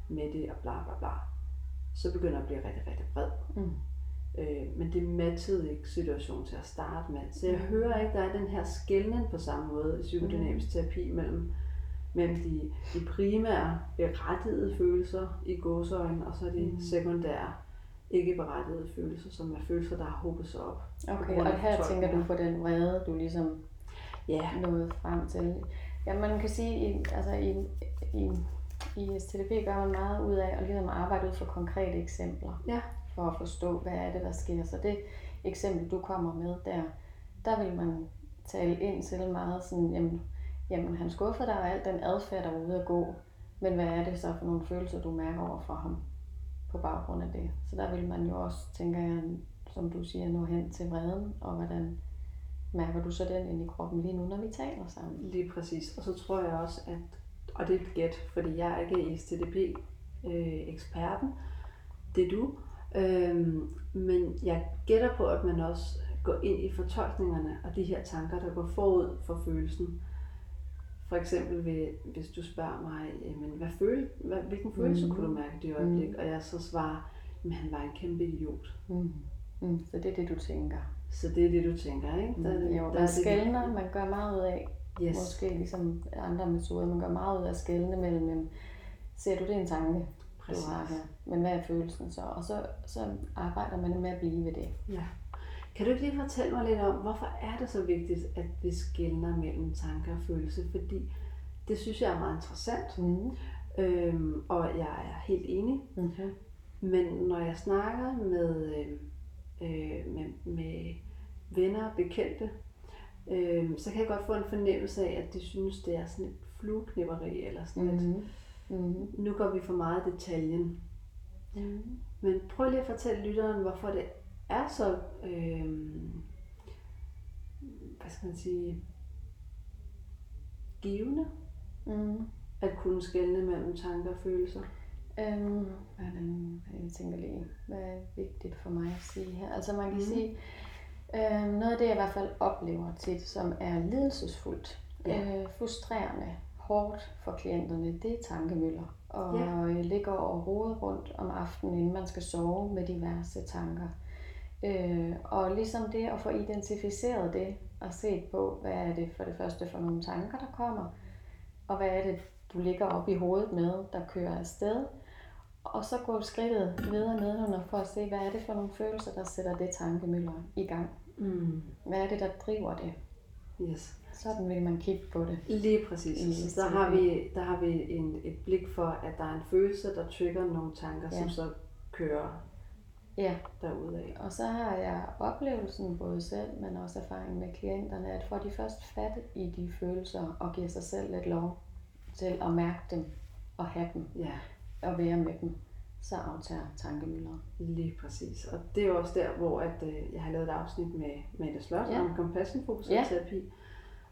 med det, og bla bla bla, så begynder jeg at blive rigtig, rigtig vred. Mm. Øh, men det matchede ikke situationen til at starte med. Så jeg Mm. hører ikke, der er den her skældning på samme måde i psykodynamisk terapi mellem, mellem de, de primære berettigede følelser i gåseøjne, og så de Mm. sekundære ikke berettigede følelser, som er følelser, der har hobet sig op. Okay, og her tænker du på den vrede, du ligesom Ja, nået frem til. Ja, man kan sige, i, altså i, i, i STDP gør man meget ud af at ligesom arbejde ud fra konkrete eksempler. Ja. For at forstå, hvad er det, der sker. Så det eksempel, du kommer med der, der vil man tale ind til meget sådan, jamen, jamen han skuffede dig og alt den adfærd, der var ude at gå. Men hvad er det så for nogle følelser, du mærker over for ham på baggrund af det? Så der vil man jo også, tænker jeg, som du siger, nå hen til vreden, og hvordan mærker du så den ind i kroppen lige nu, når vi taler sammen? Lige præcis. Og så tror jeg også, at, og det er et gæt, fordi jeg er ikke STDP-eksperten, øh, det er du, øhm, men jeg gætter på, at man også går ind i fortolkningerne og de her tanker, der går forud for følelsen. For eksempel, ved, hvis du spørger mig, jamen, hvad føle, hvad, hvilken følelse Mm. kunne du mærke i det øjeblik, og jeg så svarer, at han var en kæmpe idiot. Mm. Mm. Så det er det, du tænker. Så det er det, du tænker, ikke? Mm. Der er det, jo, der man er det- skældner, man gør meget ud af, Yes. måske ligesom andre metoder, man gør meget ud af at skældne mellem, ser du det en tanke, Præcis. du har her, men hvad er følelsen så? Og så, så arbejder man med at blive ved det. Ja. Kan du ikke lige fortælle mig lidt om, hvorfor er det så vigtigt, at vi skældner mellem tanker og følelse? Fordi det synes jeg er meget interessant, Mm. øhm, og jeg er helt enig. Mm-hmm. Men når jeg snakker med, øh, øh, med, med venner og bekendte, øh, så kan jeg godt få en fornemmelse af, at de synes, det er sådan et flueknipperi, eller sådan mm. et, Mm-hmm. Mm-hmm. nu går vi for meget i detaljen. Mm-hmm. Men prøv lige at fortælle lytteren, hvorfor det er så, øh, hvad skal man sige, givende Mm. at kunne skelne mellem tanker og følelser. Øhm, hvordan, jeg tænker lige, hvad er vigtigt for mig at sige her? Altså man kan mm. sige, øh, noget af det jeg i hvert fald oplever tit, som er lidelsesfuldt, Ja. øh, frustrerende, hårdt for klienterne, det er tankemøller. Og ja. ligger og roder rundt om aftenen, inden man skal sove med diverse tanker. Øh, og ligesom det at få identificeret det, og set på, hvad er det for det første for nogle tanker, der kommer, og hvad er det, du ligger op i hovedet med, der kører afsted. Og så gå skridtet videre nedenunder for at se, hvad er det for nogle følelser, der sætter det tankemøller i gang. Mm. Hvad er det, der driver det? Yes. Sådan vil man kigge på det. Lige præcis. I Så der har vi, der har vi en, et blik for, at der er en følelse, der trigger nogle tanker, ja. som så kører Ja, derudad. og så har jeg oplevelsen, både selv, men også erfaring med klienterne, at får de først fat i de følelser og giver sig selv lidt lov til at mærke dem og have dem Ja. og være med dem, så aftager tankemøller. Lige præcis. Og det er jo også der, hvor at, øh, jeg har lavet et afsnit med Mette Slot Ja. om compassion fokuseret Ja. terapi.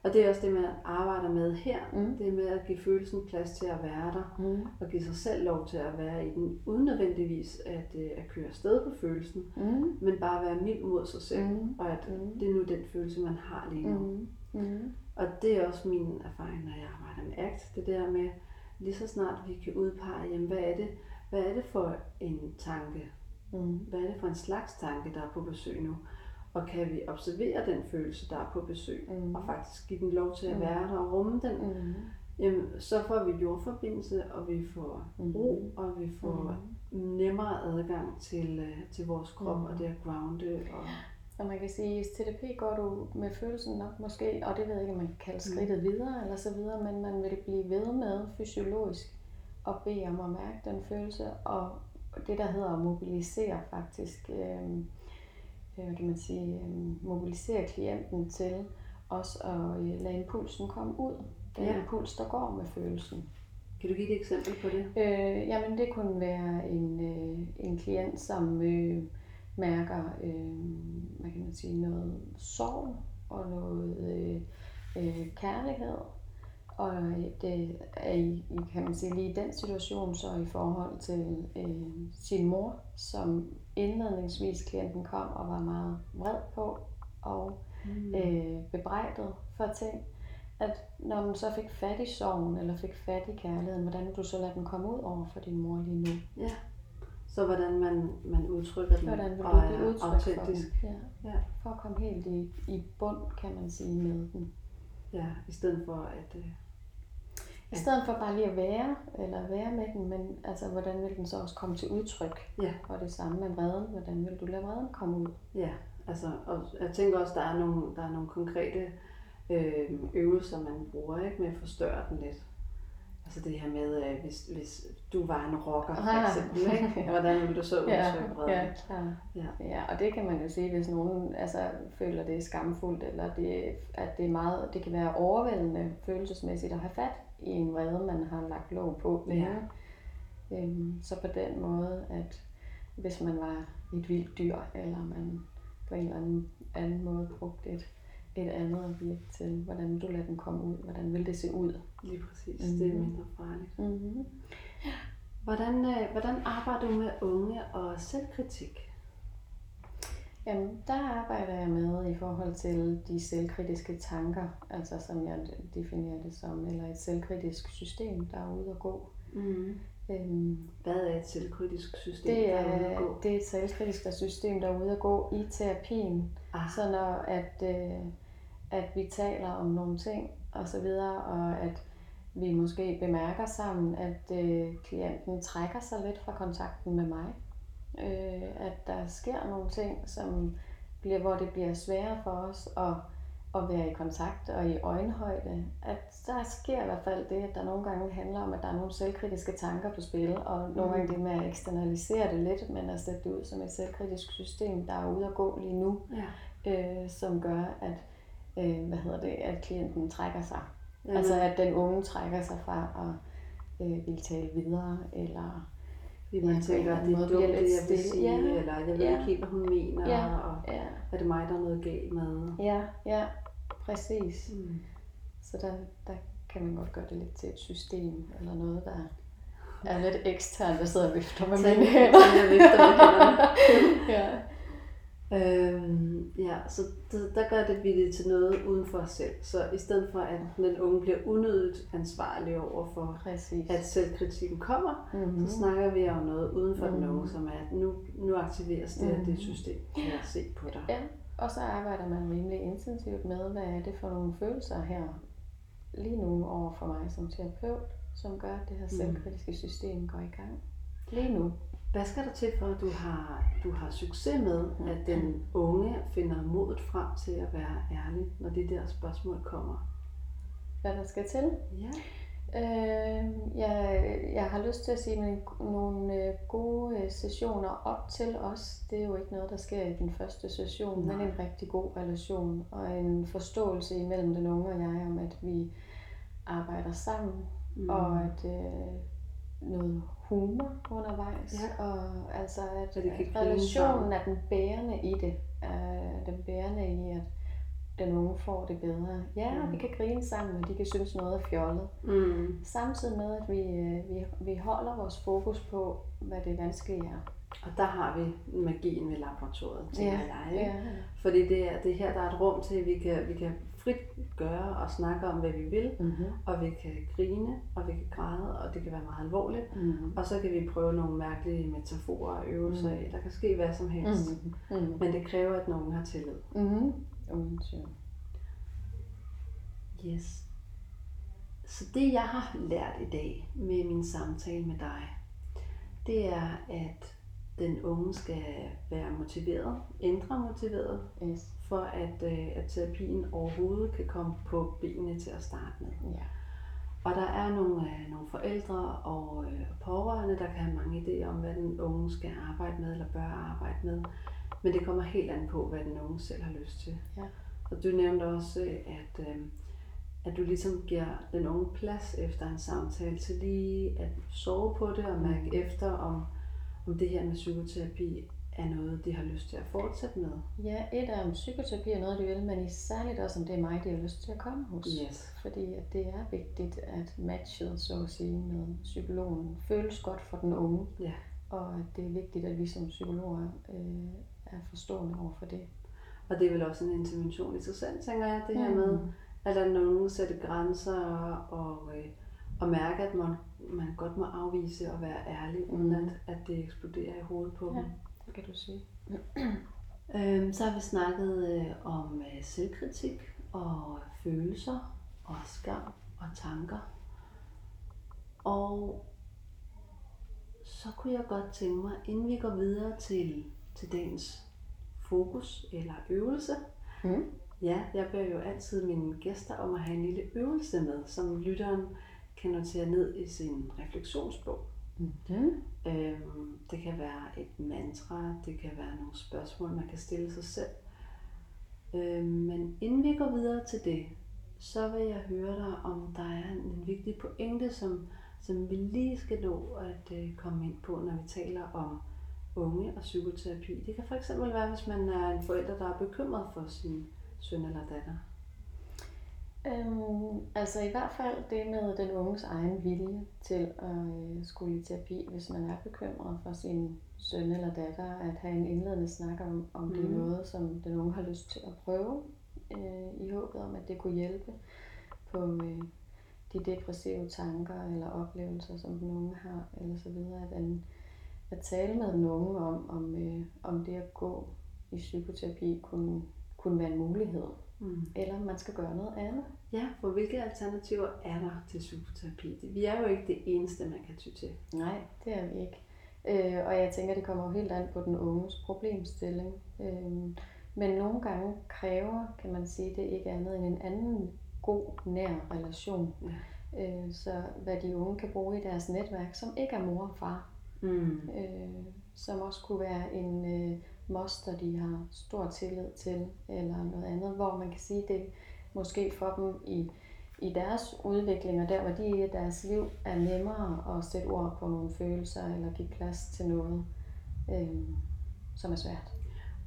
Og det er også det, man arbejder med her. Mm. Det er med at give følelsen plads til at være der, Mm. og give sig selv lov til at være i den, uden nødvendigvis at, øh, at køre afsted på følelsen, Mm. men bare være mild mod sig selv, Mm. og at Mm. det er nu den følelse, man har lige nu. Mm. Mm. Og det er også min erfaring, når jeg arbejder med ACT. Det der med, lige så snart vi kan udpege, jamen, hvad er det, hvad er det for en tanke? Mm. Hvad er det for en slags tanke, der er på besøg nu? Og kan vi observere den følelse, der er på besøg, Mm. og faktisk give den lov til at Mm. være der og rumme den, Mm. jamen, så får vi jordforbindelse, og vi får Mm. ro, og vi får nemmere adgang til, øh, til vores krop, Mm. og det at grounde. Og, Og man kan sige, at i TDP går du med følelsen nok måske, og det ved jeg ikke, om man kan kalde skridtet videre eller så videre, men man vil blive ved med fysiologisk at bede om at mærke den følelse, og det der hedder at mobilisere faktisk, øh, øh, hvad kan man sige, øh, mobilisere klienten til også at øh, lade impulsen komme ud. Den Ja. ja. impuls, der går med følelsen. kan du give et eksempel på det? Øh, jamen det kunne være en, øh, en klient, som øh, mærker, øh, hvad kan man sige, noget sorg og noget øh, øh, kærlighed. Og det er i, kan man sige, lige i den situation så i forhold til øh, sin mor, som indledningsvis klienten kom og var meget vred på og Mm. øh, bebrejdet for ting, at når man så fik fat i sorgen, eller fik fat i kærligheden, hvordan du så lade den komme ud over for din mor lige nu? Ja. Så hvordan man, man udtrykker den, Hvordan vil du og give er udtryk for den? autentisk. Ja. Ja. For at komme helt i, i bund, kan man sige, med den. Ja, i stedet for at... Øh, I stedet for bare lige at være, eller være med den, men altså, hvordan vil den så også komme til udtryk? Ja. Og det samme med vreden, hvordan vil du lade vreden komme ud? ja, altså, og jeg tænker også, der er nogle, der er nogle konkrete øh, øvelser, man bruger, ikke, med at forstørre den lidt. Altså det her med, øh, hvis, hvis du var en rocker, for Ah. eksempel, ikke? *laughs* hvordan ville du så udtrykke vreden? ja, klar. Ja. Ja, og det kan man jo sige, hvis nogen altså, føler, det er skamfuldt, eller det, at det, er meget, det kan være overvældende følelsesmæssigt at have fat i en vrede, man har lagt låg på længe. Ja. Øhm, så på den måde, at hvis man var et vildt dyr, eller man på en eller anden, anden måde brugte et, et andet objekt til, hvordan vil du lade den komme ud, hvordan vil det se ud? Lige præcis, mm. det er Mhm. mindre farligt. Mm-hmm. Hvordan, øh, hvordan arbejder du med unge og selvkritik? Jamen, der arbejder jeg med i forhold til de selvkritiske tanker, altså som jeg definerer det som, eller et selvkritisk system, der er ude at gå. Mm. Øhm, Hvad er et selvkritisk system, det, der er ude er, at gå? det er et selvkritisk system, der er ude at gå i terapien. Ah, Så når at, øh, at vi taler om nogle ting og så videre, og at vi måske bemærker sammen, at øh, klienten trækker sig lidt fra kontakten med mig. Øh, at der sker nogle ting, som bliver, hvor det bliver sværere for os at, at være i kontakt og i øjenhøjde. At der sker i hvert fald det, at der nogle gange handler om, at der er nogle selvkritiske tanker på spil, og nogle gange det med at eksternalisere det lidt, men at sætte det ud som et selvkritisk system, der er ude at gå lige nu ja. øh, som gør, at, øh, hvad hedder det, at klienten trækker sig. Jamen, Altså at den unge trækker sig fra at øh, vil tale videre, eller fordi man ja, tænker, at det er dumt, det jeg vil sige, Ja. eller jeg ved Ja. ikke helt, hvad hun mener, Ja. og ja, er det mig, der er noget galt med? ja, ja, præcis. Mm. Så der, der kan man godt gøre det lidt til et system, eller noget, der er lidt eksternt, der sidder og vifter med mine hænder. *laughs* ja. Øhm, ja, så det, der gør det vi til noget uden for os selv. Så i stedet for, at den unge bliver unødigt ansvarlig over for, Præcis. at selvkritikken kommer, mm-hmm. så snakker vi om noget uden for den Mhm. unge, som er, at nu, nu aktiveres det af det Mhm. system, kan jeg se på dig. Ja, og så arbejder man rimelig intensivt med, hvad er det for nogle følelser her lige nu over for mig som terapeut, som gør, at det her Mm. selvkritiske system går i gang. Lige nu. Hvad skal der til for, at du har, du har succes med, at den unge finder modet frem til at være ærlig, når de der spørgsmål kommer? Hvad der skal til? Ja. Øh, jeg, jeg har lyst til at sige, at nogle øh, gode øh, sessioner op til os, det er jo ikke noget, der sker i den første session, Nej. men en rigtig god relation og en forståelse imellem den unge og jeg om, at vi arbejder sammen, Mm. og at, øh, noget humor undervejs, Ja. og altså at, at relationen er den bærende i det, er den bærende i, at den unge får det bedre. Ja, Mm. vi kan grine sammen, og de kan synes noget er fjollet. Mm. Samtidig med, at vi, øh, vi, vi holder vores fokus på, hvad det vanskelige er. Og der har vi magien ved laboratoriet, tænker Ja, jeg. Ikke? Ja. Fordi det er, det er her, der er et rum til, at vi kan, vi kan frit gøre og snakke om, hvad vi vil. Mm-hmm. Og vi kan grine, og vi kan græde, og det kan være meget alvorligt. Mm-hmm. Og så kan vi prøve nogle mærkelige metaforer og øvelser Mm. af. Der kan ske hvad som helst. Mm. Mm-hmm. Men det kræver, at nogen har tillid. Mm-hmm. Uden tvivl. Yes. Så det, jeg har lært i dag med min samtale med dig, det er, at den unge skal være motiveret, ændre motiveret, Yes. For at, øh, at terapien overhovedet kan komme på benene til at starte med. Ja. Og der er nogle, øh, nogle forældre og øh, pårørende, der kan have mange idéer om, hvad den unge skal arbejde med eller bør arbejde med. Men det kommer helt an på, hvad den unge selv har lyst til. Ja. Og du nævnte også, at, øh, at du ligesom giver den unge plads efter en samtale til lige at sove på det og mærke Mm. efter, om, om det her med psykoterapi er noget, de har lyst til at fortsætte med. Ja, et er om psykoterapi er noget, de vil, men særligt også om det er mig, de har lyst til at komme hos. Yes. Fordi at det er vigtigt, at matchet, så at sige, med psykologen føles godt for den unge. Ja. Og at det er vigtigt, at vi som psykologer øh, er forstående over for det. Og det er vel også en intervention i sig selv, tænker jeg, det her med, at lade nogen sætte grænser og, øh, og mærke, at man, man godt må afvise og være ærlig, uden Mm. at, at det eksploderer i hovedet på Ja. dem. Det kan du sige. *clears throat* Øhm, så har vi snakket øh, om øh, selvkritik og følelser og skam og tanker. Og så kunne jeg godt tænke mig, inden vi går videre til, til dagens fokus eller øvelse, Mm. Ja, jeg beder jo altid mine gæster om at have en lille øvelse med, som lytteren kan notere ned i sin refleksionsbog. Mm-hmm. Øhm, det kan være et mantra, det kan være nogle spørgsmål, man kan stille sig selv. Øhm, men inden vi går videre til det, så vil jeg høre dig, om der er en vigtig pointe, som, som vi lige skal nå at øh, komme ind på, når vi taler om unge og psykoterapi. Det kan for eksempel være, hvis man er en forælder, der er bekymret for sin søn eller datter. Øhm, altså i hvert fald det med den unges egen vilje til at øh, skulle i terapi, hvis man er bekymret for sin søn eller datter, at have en indledende snak om, om det er Mhm. noget, som den unge har lyst til at prøve, øh, i håbet om, at det kunne hjælpe på øh, de depressive tanker eller oplevelser, som den unge har, eller så videre. At, den, at tale med den unge om, om, øh, om det at gå i psykoterapi kunne, kunne være en mulighed, Mm. eller man skal gøre noget andet. Ja, for hvilke alternativer er der til psykoterapi? Vi er jo ikke det eneste, man kan ty til. Nej, det er vi ikke. Øh, og jeg tænker, det kommer jo helt an på den unges problemstilling. Øh, men nogle gange kræver, kan man sige, det ikke andet end en anden god, nær relation. Ja. Øh, så hvad de unge kan bruge i deres netværk, som ikke er mor og far. Mm. Øh, som også kunne være en øh, moster, de har stor tillid til, eller noget andet, hvor man kan sige, det måske for dem i, i deres udvikling, og der hvor de i deres liv, er nemmere at sætte ord på nogle følelser, eller give plads til noget, øh, som er svært.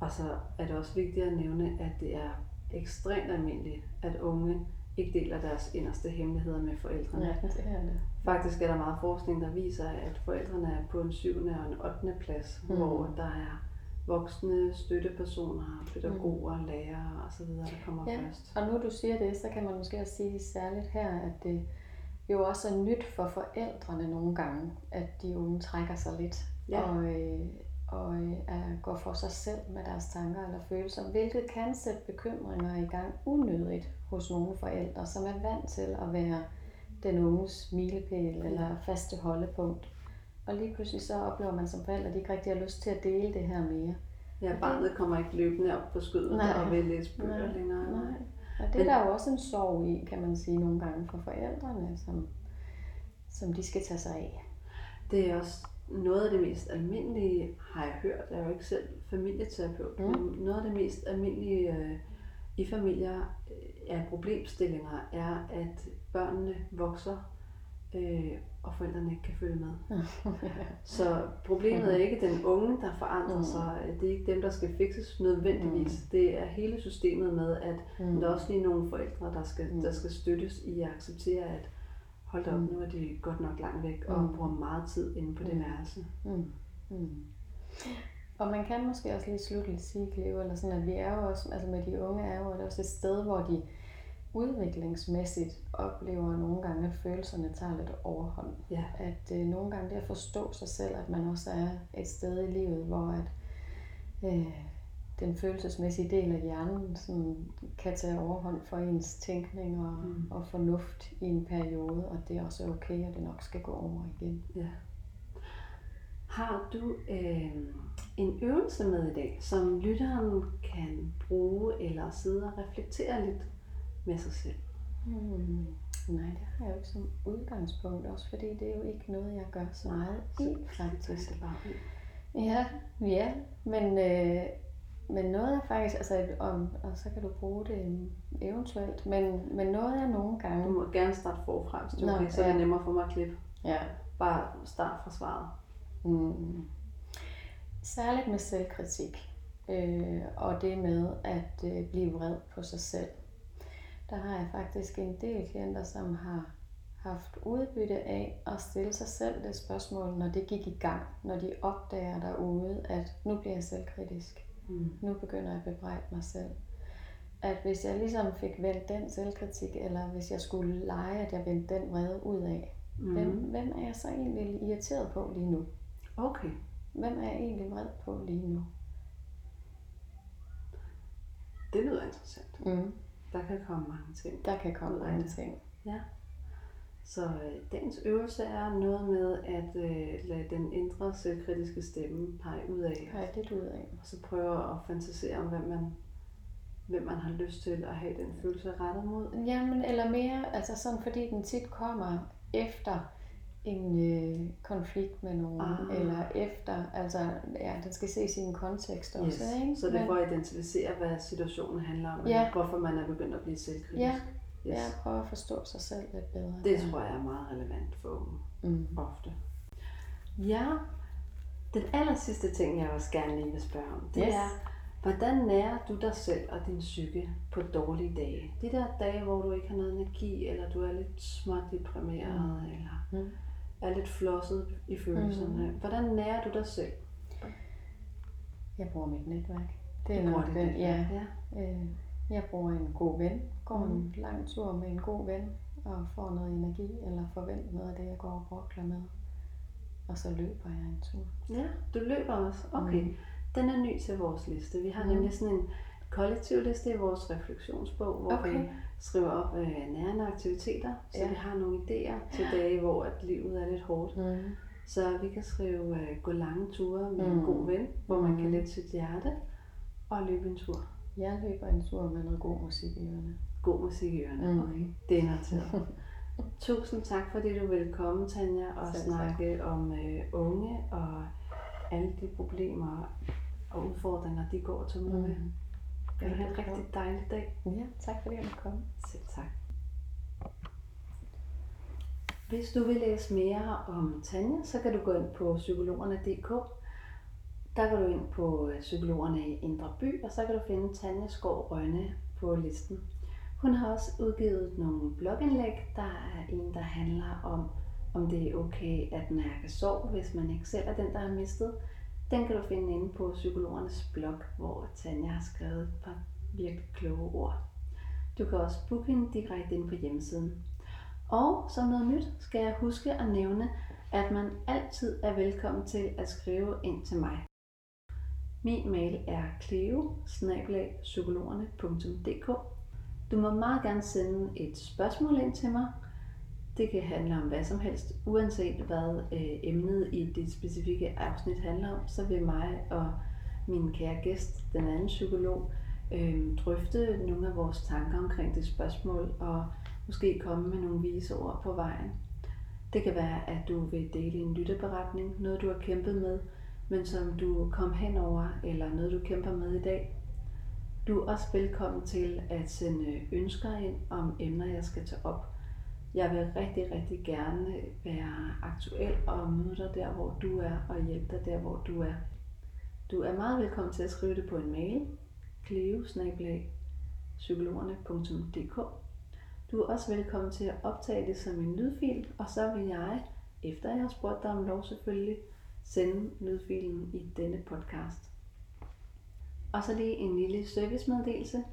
Og så er det også vigtigt at nævne, at det er ekstremt almindeligt, at unge ikke deler deres inderste hemmeligheder med forældrene. Ja, det er det. Faktisk er der meget forskning, der viser, at forældrene er på en syvende og en ottende plads, mm. hvor der er voksne støttepersoner, pædagoger, mm. lærere osv., der kommer Ja. først. Og nu du siger det, så kan man måske også sige særligt her, at det jo også er nyt for forældrene nogle gange, at de unge trækker sig lidt Ja. og, øh, og øh, går for sig selv med deres tanker eller følelser, hvilket kan sætte bekymringer i gang unødigt hos nogle forældre, som er vant til at være den unges milepæl eller faste holdepunkt. Og lige pludselig så oplever man som forældre, at de ikke rigtig har lyst til at dele det her mere. Ja, barnet kommer ikke løbende op på skødet Nej. og vil læse bøger Nej, længere. Nej. Og det er Men- der jo også en sorg i, kan man sige nogle gange for forældrene, som, som de skal tage sig af. Det er også noget af det mest almindelige, har jeg hørt. Jeg er jo ikke selv familieterapeut, Mm. men noget af det mest almindelige øh, i familier øh, af problemstillinger er, at børnene vokser øh, og forældrene ikke kan følge med. *laughs* Så problemet er ikke den unge, der forandrer Mm. sig. Det er ikke dem, der skal fikses nødvendigvis. Det er hele systemet med, at Mm. der er også lige nogle forældre, der skal, Mm. der skal støttes i at acceptere, at hold da op, Mm. nu er de godt nok langt væk og Mm. bruger meget tid inde på det Mm. værelse. Mm. Mm. Og man kan måske også lige slutligt sige, Cleo, eller sådan, at vi er jo også, altså med de unge er jo også et sted, hvor de udviklingsmæssigt oplever nogle gange, at følelserne tager lidt overhånd. Ja. At øh, nogle gange det at forstå sig selv, at man også er et sted i livet, hvor at, øh, den følelsesmæssige del af hjernen sådan, kan tage overhånd for ens tænkning og, Mm. og fornuft i en periode, og det er også okay, og det nok skal gå over igen. Ja. Har du øh, en øvelse med i dag, som lytteren kan bruge eller sidde og reflektere lidt med sig selv? Hmm. Nej, det har jeg jo ikke som udgangspunkt, også fordi det er jo ikke noget, jeg gør så meget i, faktisk. Det bare ud. Ja, ja, men, øh, men noget er faktisk, altså, om, og så kan du bruge det eventuelt, men, men noget er nogle Du gange, må gerne starte forfra, hvis du Nå, okay, så er det ja. nemmere for mig at klippe. ja, Bare start fra svaret. Mm. Særligt med selvkritik. Øh, og det med at øh, blive vred på sig selv. Der har jeg faktisk en del klienter, som har haft udbytte af at stille sig selv det spørgsmål, når det gik i gang. Når de opdager derude, at nu bliver jeg selvkritisk. Mm. Nu begynder jeg at bebrejde mig selv. At hvis jeg ligesom fik vendt den selvkritik, eller hvis jeg skulle lege, at jeg vendte den vrede ud af, Mm. hvem, hvem er jeg så egentlig irriteret på lige nu? Okay. Hvem er jeg egentlig vred på lige nu? Det lyder interessant. Mm. Der kan komme mange ting. Der kan komme mange det. ting. Ja. Så øh, dagens øvelse er noget med at øh, lade den indre selvkritiske stemme pege ud af. Jeg lidt ud af. Og så prøve at fantasere om, hvem man, hvem man har lyst til at have den følelse rettet mod. Jamen, eller mere, altså sådan, fordi den tit kommer efter en øh, konflikt med nogen, Ah. eller efter, altså, ja, den skal ses i en kontekst også, Yes. ikke? Så det er for at identificere, hvad situationen handler om, Ja. hvorfor man er begyndt at blive selvkritisk. Ja. Yes. Ja, prøve at forstå sig selv lidt bedre. Det ja. tror jeg er meget relevant for unge Mm. ofte. Ja, den aller sidste ting, jeg også gerne lige vil spørge om, det Yes. er, hvordan nærer du dig selv og din psyke på dårlige dage? De der dage, hvor du ikke har noget energi, eller du er lidt småt deprimeret, mm. eller Mm. Er lidt flosset i følelserne. Mm. Hvordan nærer du dig selv? Jeg bruger mit netværk. Det er nok den, netværk, ja. Øh, jeg bruger en god ven, går Mhm. en lang tur med en god ven, og får noget energi, eller forventer noget af det, jeg går og brokler med. Og så løber jeg en tur. Ja, du løber også. Okay. Mm. Den er ny til vores liste. Vi har Mm. nemlig sådan en kollektiv liste i vores refleksionsbog, hvor Okay. vi skriver op øh, nærende aktiviteter, så Ja. vi har nogle idéer til dage, hvor at livet er lidt hårdt. Mm. Så vi kan skrive øh, gå lange ture med en Mm. god ven, hvor man kan Mm. lette sit hjerte, og løbe en tur. Jeg løber en tur med noget god musik i ørerne. God musik i ørerne. Mm. Okay, det er noteret. *laughs* Tusind tak, fordi du ville komme, Tanja, og Selv tak. snakke om øh, unge og alle de problemer og udfordringer, de går og tumler med. Kan du have en rigtig dejlig dag. Ja, tak fordi jeg måtte komme. Selv tak. Hvis du vil læse mere om Tanja, så kan du gå ind på psykologerne.dk. Der går du ind på øh, psykologerne i Indre By, og så kan du finde Tanja Skov Rønne på listen. Hun har også udgivet nogle blogindlæg. Der er en, der handler om, om det er okay at mærke sorg, hvis man ikke selv er den, der har mistet. Den kan du finde inde på psykologernes blog, hvor Tanja har skrevet et par virkelig kloge ord. Du kan også booke hende direkte ind på hjemmesiden. Og som noget nyt skal jeg huske at nævne, at man altid er velkommen til at skrive ind til mig. Min mail er cleo Du må meget gerne sende et spørgsmål ind til mig. Det kan handle om hvad som helst, uanset hvad øh, emnet i det specifikke afsnit handler om, så vil mig og min kære gæst, den anden psykolog, øh, drøfte nogle af vores tanker omkring det spørgsmål, og måske komme med nogle vise ord på vejen. Det kan være, at du vil dele en lytteberetning, noget du har kæmpet med, men som du kom hen over, eller noget du kæmper med i dag. Du er også velkommen til at sende ønsker ind om emner, jeg skal tage op. Jeg vil rigtig, rigtig gerne være aktuel og møde dig der, hvor du er, og hjælpe dig der, hvor du er. Du er meget velkommen til at skrive det på en mail, cleo Du er også velkommen til at optage det som en lydfil, og så vil jeg, efter jeg har spurgt dig om lov selvfølgelig, sende lydfilen i denne podcast. Og så lige en lille servicemeddelelse.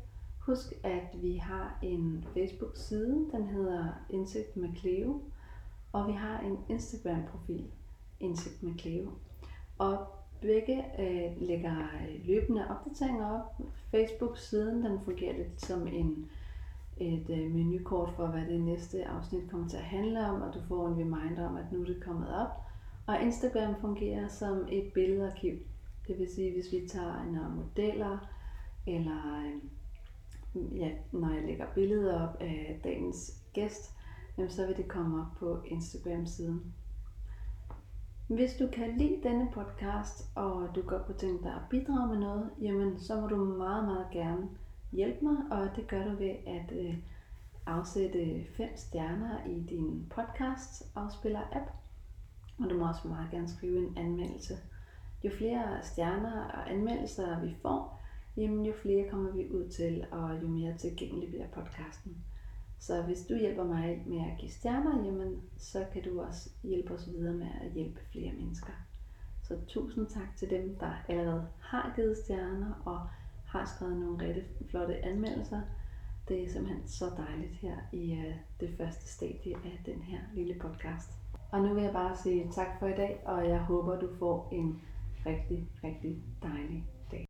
Husk, at vi har en Facebook-side, den hedder Indsigt med Cleo, og vi har en Instagram-profil, Indsigt med Cleo. Og begge øh, lægger øh, løbende opdateringer op. Facebook-siden, den fungerer lidt som en, et øh, menukort for, hvad det næste afsnit kommer til at handle om, og du får en reminder om, at nu er det kommet op. Og Instagram fungerer som et billedarkiv. Det vil sige, hvis vi tager nogle modeller, eller øh, ja, når jeg lægger billeder op af dagens gæst, jamen så vil det komme op på Instagram-siden. Hvis du kan lide denne podcast, og du godt kunne tænke dig at bidrage med noget, jamen så må du meget, meget gerne hjælpe mig, og det gør du ved at øh, afsætte fem stjerner i din podcast afspiller app. Og du må også meget gerne skrive en anmeldelse. Jo flere stjerner og anmeldelser vi får, jamen jo flere kommer vi ud til, og jo mere tilgængelig bliver podcasten. Så hvis du hjælper mig med at give stjerner, jamen, så kan du også hjælpe os videre med at hjælpe flere mennesker. Så tusind tak til dem, der allerede har givet stjerner og har skrevet nogle rigtig flotte anmeldelser. Det er simpelthen så dejligt her i øh, det første stadie af den her lille podcast. Og nu vil jeg bare sige tak for i dag, og jeg håber, du får en rigtig, rigtig dejlig dag.